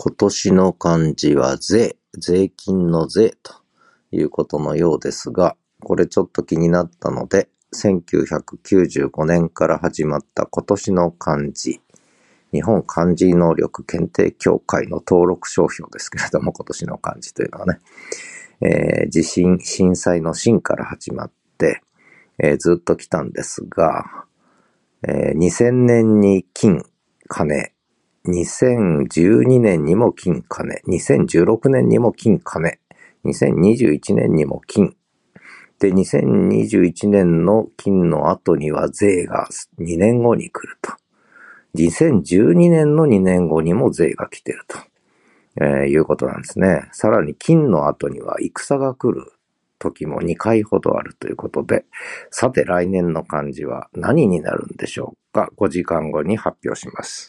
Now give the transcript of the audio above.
今年の漢字は税、税金の税ということのようですが、これちょっと気になったので、1995年から始まった今年の漢字、日本漢字能力検定協会の登録商標ですけれども、今年の漢字というのはね、えー、地震、震災の震から始まって、えー、ずっと来たんですが、えー、2000年に金、金、2012年にも金、金、2016年にも金、金、2021年にも金。で、2021年の金の後には税が2年後に来ると。2012年の2年後にも税が来てると、えー、いうことなんですね。さらに金の後には戦が来る時も2回ほどあるということで、さて来年の漢字は何になるんでしょうか ?5 時間後に発表します。